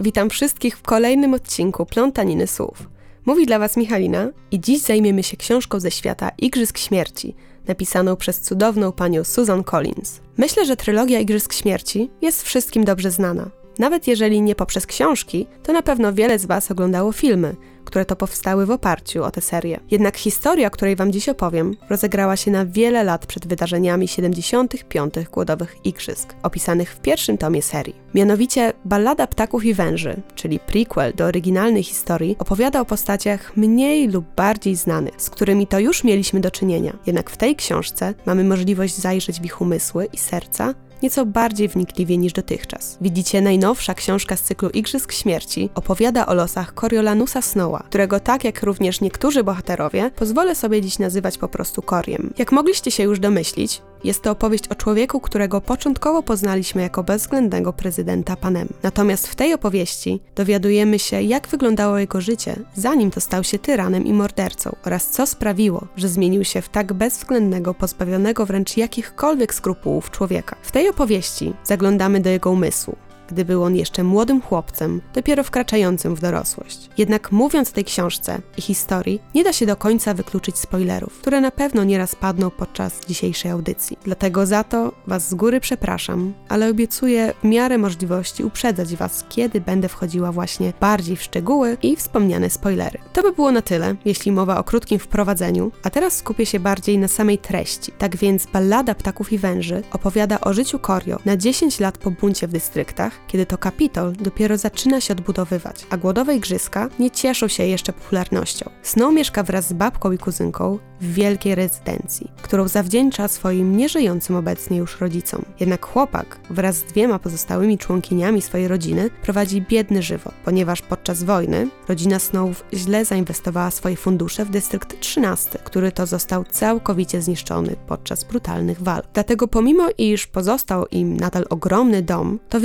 Witam wszystkich w kolejnym odcinku Plątaniny Słów. Mówi dla Was Michalina i dziś zajmiemy się książką ze świata Igrzysk Śmierci, napisaną przez cudowną panią Susan Collins. Myślę, że trylogia Igrzysk Śmierci jest wszystkim dobrze znana. Nawet jeżeli nie poprzez książki, to na pewno wiele z Was oglądało filmy, które to powstały w oparciu o tę serię. Jednak historia, której Wam dziś opowiem, rozegrała się na wiele lat przed wydarzeniami 75. Głodowych Igrzysk, opisanych w pierwszym tomie serii. Mianowicie Ballada Ptaków i Węży, czyli prequel do oryginalnej historii, opowiada o postaciach mniej lub bardziej znanych, z którymi to już mieliśmy do czynienia. Jednak w tej książce mamy możliwość zajrzeć w ich umysły i serca nieco bardziej wnikliwie niż dotychczas. Widzicie, najnowsza książka z cyklu Igrzysk Śmierci opowiada o losach Coriolanusa Snowa, którego tak jak również niektórzy bohaterowie, pozwolę sobie dziś nazywać po prostu Koriem. Jak mogliście się już domyślić, jest to opowieść o człowieku, którego początkowo poznaliśmy jako bezwzględnego prezydenta Panem. Natomiast w tej opowieści dowiadujemy się, jak wyglądało jego życie, zanim to stał się tyranem i mordercą, oraz co sprawiło, że zmienił się w tak bezwzględnego, pozbawionego wręcz jakichkolwiek skrupułów człowieka. W tej opowieści zaglądamy do jego umysłu, gdy był on jeszcze młodym chłopcem, dopiero wkraczającym w dorosłość. Jednak mówiąc tej książce i historii, nie da się do końca wykluczyć spoilerów, które na pewno nieraz padną podczas dzisiejszej audycji. Dlatego za to Was z góry przepraszam, ale obiecuję w miarę możliwości uprzedzać Was, kiedy będę wchodziła właśnie bardziej w szczegóły i wspomniane spoilery. To by było na tyle, jeśli mowa o krótkim wprowadzeniu, a teraz skupię się bardziej na samej treści. Tak więc Ballada Ptaków i Węży opowiada o życiu Korio na 10 lat po buncie w dystryktach, kiedy to Kapitol dopiero zaczyna się odbudowywać, a głodowe igrzyska nie cieszą się jeszcze popularnością. Snow mieszka wraz z babką i kuzynką w wielkiej rezydencji, którą zawdzięcza swoim nieżyjącym obecnie już rodzicom. Jednak chłopak wraz z dwiema pozostałymi członkiniami swojej rodziny prowadzi biedny żywot, ponieważ podczas wojny rodzina Snowów źle zainwestowała swoje fundusze w dystrykt 13, który to został całkowicie zniszczony podczas brutalnych walk. Dlatego pomimo iż pozostał im nadal ogromny dom, to w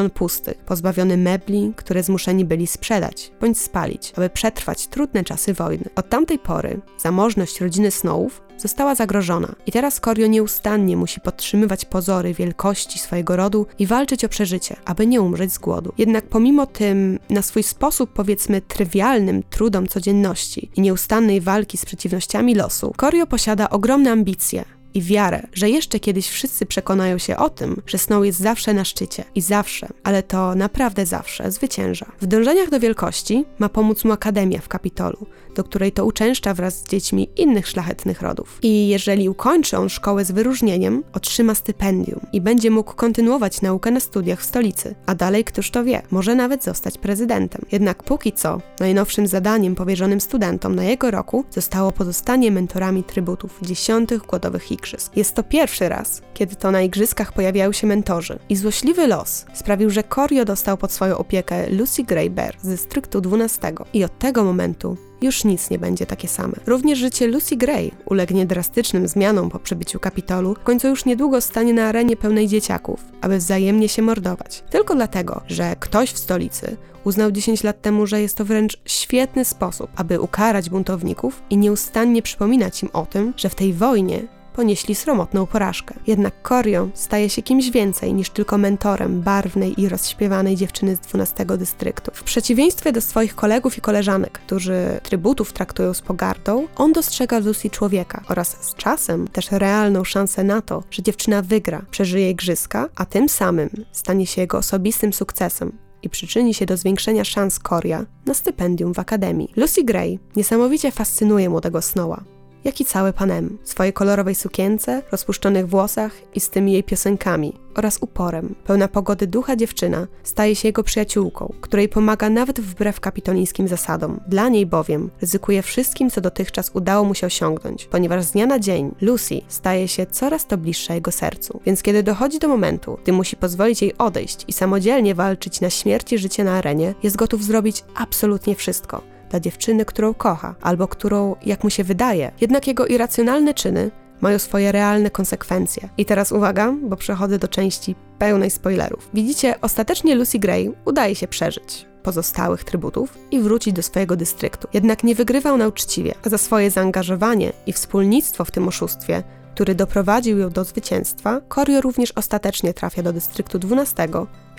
on pusty, pozbawiony mebli, które zmuszeni byli sprzedać bądź spalić, aby przetrwać trudne czasy wojny. Od tamtej pory zamożność rodziny Snowów została zagrożona i teraz Korio nieustannie musi podtrzymywać pozory wielkości swojego rodu i walczyć o przeżycie, aby nie umrzeć z głodu. Jednak pomimo tym na swój sposób powiedzmy trywialnym trudom codzienności i nieustannej walki z przeciwnościami losu, Korio posiada ogromne ambicje, i wiarę, że jeszcze kiedyś wszyscy przekonają się o tym, że Snow jest zawsze na szczycie i zawsze, ale to naprawdę zawsze, zwycięża. W dążeniach do wielkości ma pomóc mu Akademia w Kapitolu, do której to uczęszcza wraz z dziećmi innych szlachetnych rodów. I jeżeli ukończy on szkołę z wyróżnieniem, otrzyma stypendium i będzie mógł kontynuować naukę na studiach w stolicy, a dalej któż to wie, może nawet zostać prezydentem. Jednak póki co, najnowszym zadaniem powierzonym studentom na jego roku zostało pozostanie mentorami trybutów dziesiątych głodowych igrzysk. Jest to pierwszy raz, kiedy to na igrzyskach pojawiają się mentorzy. I złośliwy los sprawił, że Corio dostał pod swoją opiekę Lucy Gray Bear z dystryktu 12 i od tego momentu już nic nie będzie takie same. Również życie Lucy Gray ulegnie drastycznym zmianom po przybyciu Kapitolu, w końcu już niedługo stanie na arenie pełnej dzieciaków, aby wzajemnie się mordować. Tylko dlatego, że ktoś w stolicy uznał 10 lat temu, że jest to wręcz świetny sposób, aby ukarać buntowników i nieustannie przypominać im o tym, że w tej wojnie ponieśli sromotną porażkę. Jednak Korio staje się kimś więcej niż tylko mentorem barwnej i rozśpiewanej dziewczyny z 12 dystryktu. W przeciwieństwie do swoich kolegów i koleżanek, którzy trybutów traktują z pogardą, on dostrzega Lucy człowieka oraz z czasem też realną szansę na to, że dziewczyna wygra, przeżyje igrzyska, a tym samym stanie się jego osobistym sukcesem i przyczyni się do zwiększenia szans Koria na stypendium w akademii. Lucy Gray niesamowicie fascynuje młodego Snowa jak i cały panem, swojej kolorowej sukience, rozpuszczonych włosach i z tymi jej piosenkami oraz uporem. Pełna pogody ducha dziewczyna staje się jego przyjaciółką, której pomaga nawet wbrew kapitolińskim zasadom. Dla niej bowiem ryzykuje wszystkim, co dotychczas udało mu się osiągnąć, ponieważ z dnia na dzień Lucy staje się coraz to bliższa jego sercu. Więc kiedy dochodzi do momentu, gdy musi pozwolić jej odejść i samodzielnie walczyć na śmierć i życie na arenie, jest gotów zrobić absolutnie wszystko dla dziewczyny, którą kocha, albo którą, jak mu się wydaje. Jednak jego irracjonalne czyny mają swoje realne konsekwencje. I teraz uwaga, bo przechodzę do części pełnej spoilerów. Widzicie, ostatecznie Lucy Gray udaje się przeżyć pozostałych trybutów i wrócić do swojego dystryktu. Jednak nie wygrywał na uczciwie, a za swoje zaangażowanie i wspólnictwo w tym oszustwie który doprowadził ją do zwycięstwa, Korio również ostatecznie trafia do dystryktu 12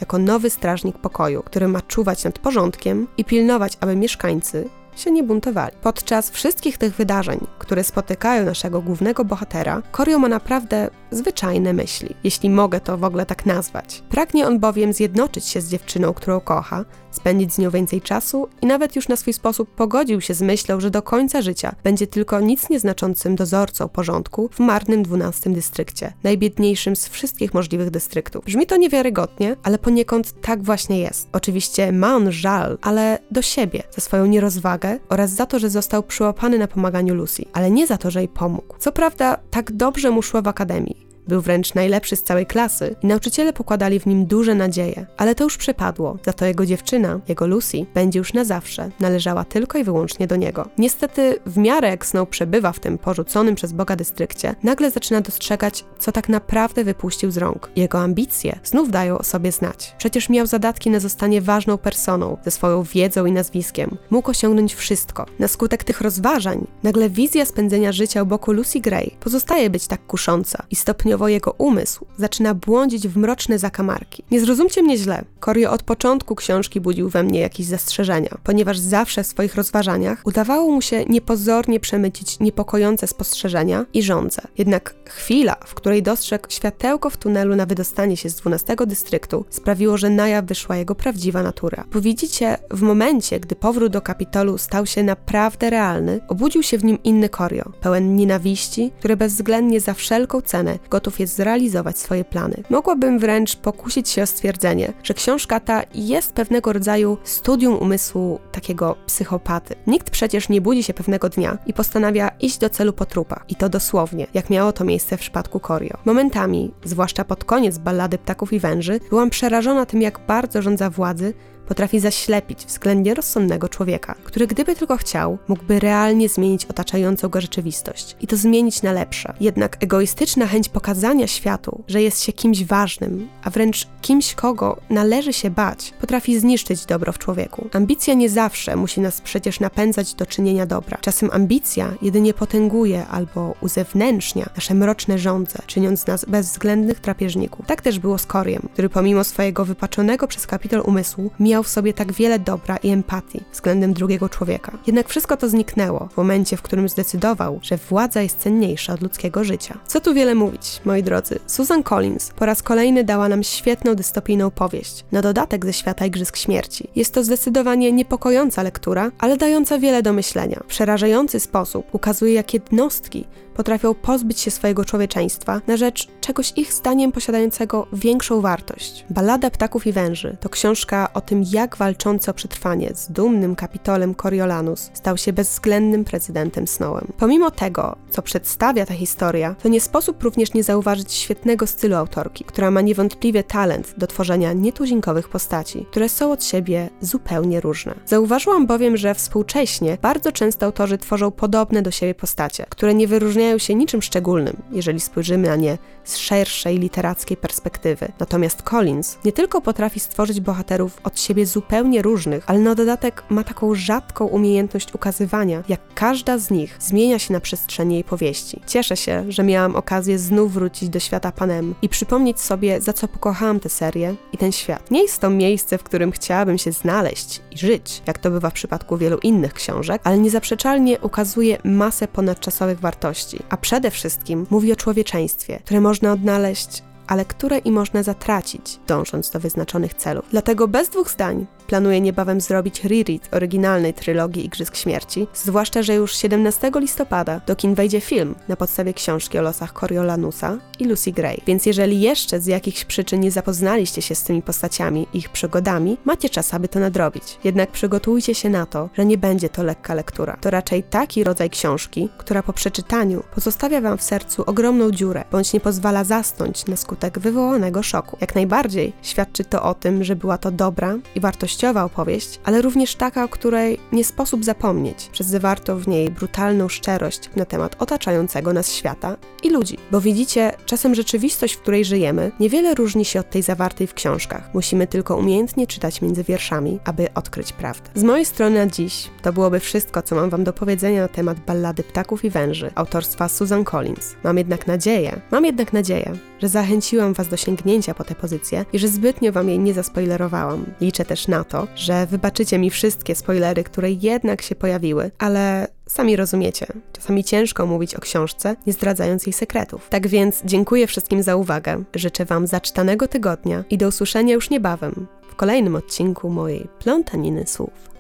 jako nowy strażnik pokoju, który ma czuwać nad porządkiem i pilnować, aby mieszkańcy się nie buntowali. Podczas wszystkich tych wydarzeń, które spotykają naszego głównego bohatera, Korio ma naprawdę zwyczajne myśli, jeśli mogę to w ogóle tak nazwać. Pragnie on bowiem zjednoczyć się z dziewczyną, którą kocha, spędzić z nią więcej czasu i nawet już na swój sposób pogodził się z myślą, że do końca życia będzie tylko nic nieznaczącym dozorcą porządku w marnym 12 dystrykcie, najbiedniejszym z wszystkich możliwych dystryktów. Brzmi to niewiarygodnie, ale poniekąd tak właśnie jest. Oczywiście ma on żal, ale do siebie, za swoją nierozwagę oraz za to, że został przyłapany na pomaganiu Lucy, ale nie za to, że jej pomógł. Co prawda, tak dobrze mu szło w akademii. Był wręcz najlepszy z całej klasy i nauczyciele pokładali w nim duże nadzieje. Ale to już przepadło, za to jego dziewczyna, jego Lucy, będzie już na zawsze, należała tylko i wyłącznie do niego. Niestety, w miarę jak Snow przebywa w tym porzuconym przez Boga dystrykcie, nagle zaczyna dostrzegać, co tak naprawdę wypuścił z rąk. Jego ambicje znów dają o sobie znać. Przecież miał zadatki na zostanie ważną personą, ze swoją wiedzą i nazwiskiem. Mógł osiągnąć wszystko. Na skutek tych rozważań, nagle wizja spędzenia życia u boku Lucy Gray pozostaje być tak kusząca i stopniowo stopniowo jego umysł zaczyna błądzić w mroczne zakamarki. Nie zrozumcie mnie źle. Corio od początku książki budził we mnie jakieś zastrzeżenia, ponieważ zawsze w swoich rozważaniach udawało mu się niepozornie przemycić niepokojące spostrzeżenia i żądze. Jednak chwila, w której dostrzegł światełko w tunelu na wydostanie się z 12 dystryktu, sprawiło, że na jaw wyszła jego prawdziwa natura. Bo widzicie, w momencie, gdy powrót do Kapitolu stał się naprawdę realny, obudził się w nim inny Corio, pełen nienawiści, który bezwzględnie za wszelką cenę gotów gotów jest zrealizować swoje plany. Mogłabym wręcz pokusić się o stwierdzenie, że książka ta jest pewnego rodzaju studium umysłu takiego psychopaty. Nikt przecież nie budzi się pewnego dnia i postanawia iść do celu po. I to dosłownie, jak miało to miejsce w przypadku Corio. Momentami, zwłaszcza pod koniec ballady Ptaków i Węży, byłam przerażona tym, jak bardzo rządza władzy potrafi zaślepić względnie rozsądnego człowieka, który gdyby tylko chciał, mógłby realnie zmienić otaczającą go rzeczywistość i to zmienić na lepsze. Jednak egoistyczna chęć pokazania światu, że jest się kimś ważnym, a wręcz kimś, kogo należy się bać, potrafi zniszczyć dobro w człowieku. Ambicja nie zawsze musi nas przecież napędzać do czynienia dobra. Czasem ambicja jedynie potęguje albo uzewnętrznia nasze mroczne żądze, czyniąc nas bezwzględnych drapieżników. Tak też było z Koriem, który pomimo swojego wypaczonego przez kapitol umysłu miał miał w sobie tak wiele dobra i empatii względem drugiego człowieka. Jednak wszystko to zniknęło w momencie, w którym zdecydował, że władza jest cenniejsza od ludzkiego życia. Co tu wiele mówić, moi drodzy. Susan Collins po raz kolejny dała nam świetną dystopijną powieść, na dodatek ze świata Igrzysk Śmierci. Jest to zdecydowanie niepokojąca lektura, ale dająca wiele do myślenia. W przerażający sposób ukazuje, jak jednostki potrafią pozbyć się swojego człowieczeństwa na rzecz czegoś ich zdaniem posiadającego większą wartość. Ballada Ptaków i Węży to książka o tym, jak walczący o przetrwanie z dumnym kapitolem Coriolanus stał się bezwzględnym prezydentem Snowem. Pomimo tego, co przedstawia ta historia, to nie sposób również nie zauważyć świetnego stylu autorki, która ma niewątpliwie talent do tworzenia nietuzinkowych postaci, które są od siebie zupełnie różne. Zauważyłam bowiem, że współcześnie bardzo często autorzy tworzą podobne do siebie postacie, które nie wyróżniają wyróżniają się niczym szczególnym, jeżeli spojrzymy na nie z szerszej literackiej perspektywy. Natomiast Collins nie tylko potrafi stworzyć bohaterów od siebie zupełnie różnych, ale na dodatek ma taką rzadką umiejętność ukazywania, jak każda z nich zmienia się na przestrzeni jej powieści. Cieszę się, że miałam okazję znów wrócić do świata Panem i przypomnieć sobie, za co pokochałam tę serię i ten świat. Nie jest to miejsce, w którym chciałabym się znaleźć i żyć, jak to bywa w przypadku wielu innych książek, ale niezaprzeczalnie ukazuje masę ponadczasowych wartości a przede wszystkim mówi o człowieczeństwie, które można odnaleźć ale które i można zatracić, dążąc do wyznaczonych celów. Dlatego bez dwóch zdań planuję niebawem zrobić reread oryginalnej trylogii Igrzysk Śmierci, zwłaszcza, że już 17 listopada do kin wejdzie film na podstawie książki o losach Coriolanusa i Lucy Gray. Więc jeżeli jeszcze z jakichś przyczyn nie zapoznaliście się z tymi postaciami i ich przygodami, macie czas, aby to nadrobić. Jednak przygotujcie się na to, że nie będzie to lekka lektura. To raczej taki rodzaj książki, która po przeczytaniu pozostawia wam w sercu ogromną dziurę, bądź nie pozwala zasnąć na skutek wywołanego szoku. Jak najbardziej świadczy to o tym, że była to dobra i wartościowa wartościowa opowieść, ale również taka, o której nie sposób zapomnieć, przez zawarto w niej brutalną szczerość na temat otaczającego nas świata i ludzi. Bo widzicie, czasem rzeczywistość, w której żyjemy, niewiele różni się od tej zawartej w książkach. Musimy tylko umiejętnie czytać między wierszami, aby odkryć prawdę. Z mojej strony na dziś to byłoby wszystko, co mam Wam do powiedzenia na temat ballady Ptaków i Węży autorstwa Susan Collins. Mam jednak nadzieję, mam jednak nadzieję, że zachęciłam Was do sięgnięcia po tę pozycję i że zbytnio Wam jej nie zaspoilerowałam. Liczę też na to, że wybaczycie mi wszystkie spoilery, które jednak się pojawiły, ale Sami rozumiecie, czasami ciężko mówić o książce, nie zdradzając jej sekretów. Tak więc dziękuję wszystkim za uwagę, życzę Wam zaczytanego tygodnia i do usłyszenia już niebawem w kolejnym odcinku mojej plątaniny słów.